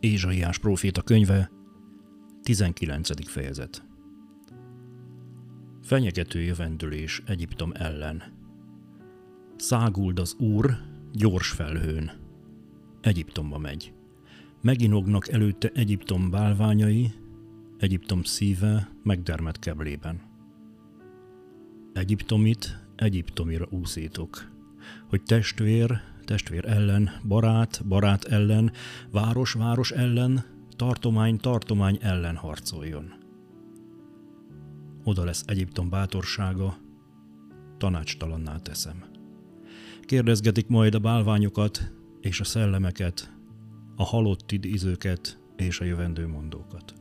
Ézsaiás próféta könyve, 19. fejezet. Fenyegető jövendülés Egyiptom ellen. Száguld az Úr gyors felhőn. Egyiptomba megy. Meginognak előtte Egyiptom bálványai, Egyiptom szíve megdermet keblében. Egyiptomit Egyiptomira úszítok, hogy testvér, testvér ellen, barát, barát ellen, város, város ellen, tartomány, tartomány ellen harcoljon. Oda lesz Egyiptom bátorsága, tanácstalanná teszem. Kérdezgetik majd a bálványokat és a szellemeket, a halott idézőket és a jövendő mondókat.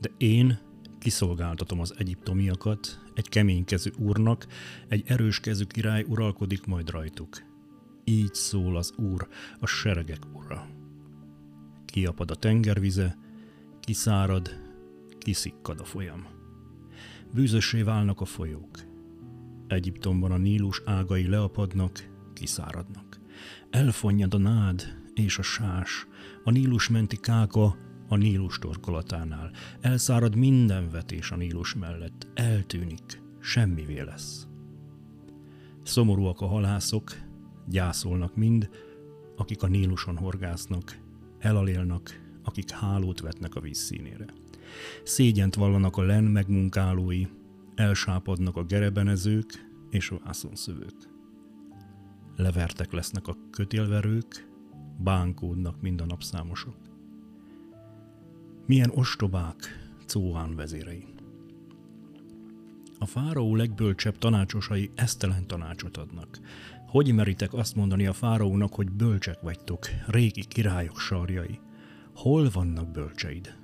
De én kiszolgáltatom az egyiptomiakat, egy keménykezű úrnak, egy erős kezű király uralkodik majd rajtuk. Így szól az úr, a seregek ura. Kiapad a tengervize, kiszárad, kiszikkad a folyam. Bűzössé válnak a folyók. Egyiptomban a Nílus ágai leapadnak, kiszáradnak. Elfonnyad a nád és a sás, a Nílus menti káka a Nílus torkolatánál. Elszárad minden vetés a Nílus mellett, eltűnik, semmivé lesz. Szomorúak a halászok, gyászolnak mind, akik a Níluson horgásznak, elalélnak, akik hálót vetnek a vízszínére. Szégyent vallanak a len megmunkálói, elsápadnak a gerebenezők és a vászonszövők. Levertek lesznek a kötélverők, bánkódnak mind a napszámosok. Milyen ostobák Cóán vezérei. A fáraó legbölcsebb tanácsosai esztelen tanácsot adnak. Hogy meritek azt mondani a fáraónak, hogy bölcsek vagytok, régi királyok sarjai? Hol vannak bölcseid?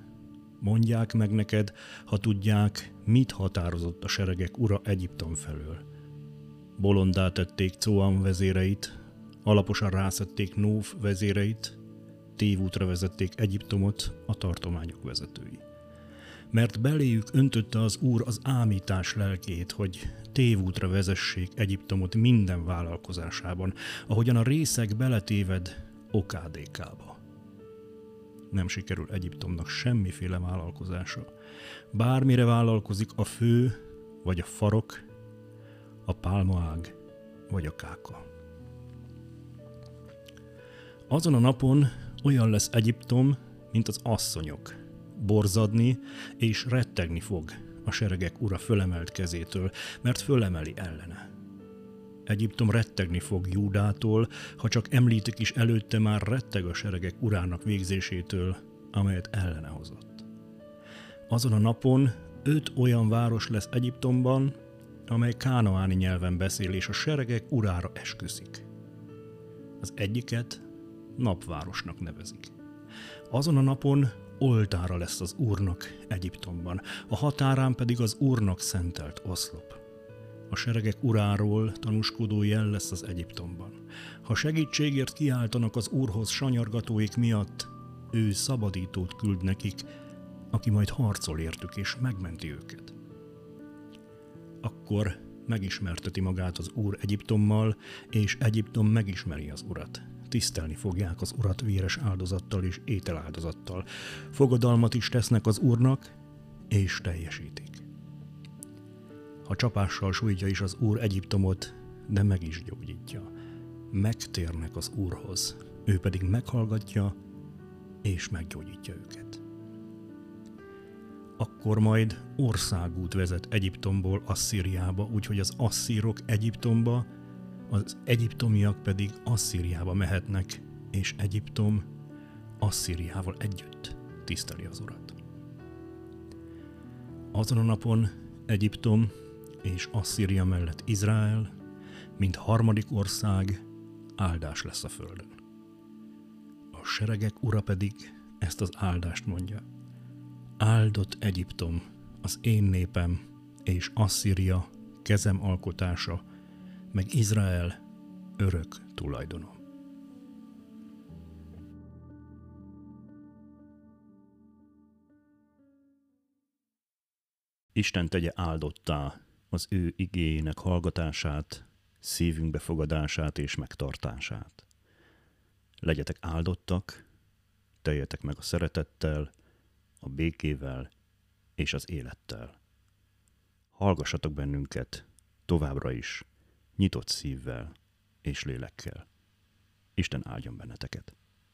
Mondják meg neked, ha tudják, mit határozott a seregek ura Egyiptom felől. Bolondá tették Coam vezéreit, alaposan rászették Nóf vezéreit, tévútra vezették Egyiptomot a tartományok vezetői. Mert beléjük öntötte az Úr az ámítás lelkét, hogy tévútra vezessék Egyiptomot minden vállalkozásában, ahogyan a részek beletéved okádékába. Nem sikerül Egyiptomnak semmiféle vállalkozása. Bármire vállalkozik a fő, vagy a farok, a pálmaág, vagy a káka. Azon a napon olyan lesz Egyiptom, mint az asszonyok. Borzadni és rettegni fog a seregek ura fölemelt kezétől, mert fölemeli ellene. Egyiptom rettegni fog Júdától, ha csak említik is előtte már retteg a seregek urának végzésétől, amelyet ellene hozott. Azon a napon öt olyan város lesz Egyiptomban, amely kánoáni nyelven beszél és a seregek urára esküszik. Az egyiket napvárosnak nevezik. Azon a napon oltára lesz az Úrnak Egyiptomban, a határán pedig az Úrnak szentelt oszlop. A seregek uráról tanúskodó jel lesz az Egyiptomban. Ha segítségért kiáltanak az Úrhoz sanyargatóik miatt, ő szabadítót küld nekik, aki majd harcol értük és megmenti őket. Akkor megismerteti magát az Úr Egyiptommal, és Egyiptom megismeri az Urat tisztelni fogják az urat véres áldozattal és ételáldozattal. Fogadalmat is tesznek az úrnak, és teljesítik. Ha csapással sújtja is az úr Egyiptomot, de meg is gyógyítja. Megtérnek az úrhoz, ő pedig meghallgatja, és meggyógyítja őket. Akkor majd országút vezet Egyiptomból Asszíriába, úgyhogy az asszírok Egyiptomba, az egyiptomiak pedig Asszíriába mehetnek, és Egyiptom Asszíriával együtt tiszteli az urat. Azon a napon Egyiptom és Asszíria mellett Izrael, mint harmadik ország, áldás lesz a földön. A seregek ura pedig ezt az áldást mondja. Áldott Egyiptom az én népem és Asszíria kezem alkotása, meg Izrael örök tulajdonom. Isten tegye áldottá az ő igényének hallgatását, szívünk befogadását és megtartását. Legyetek áldottak, teljetek meg a szeretettel, a békével és az élettel. Hallgassatok bennünket továbbra is, nyitott szívvel és lélekkel. Isten áldjon benneteket!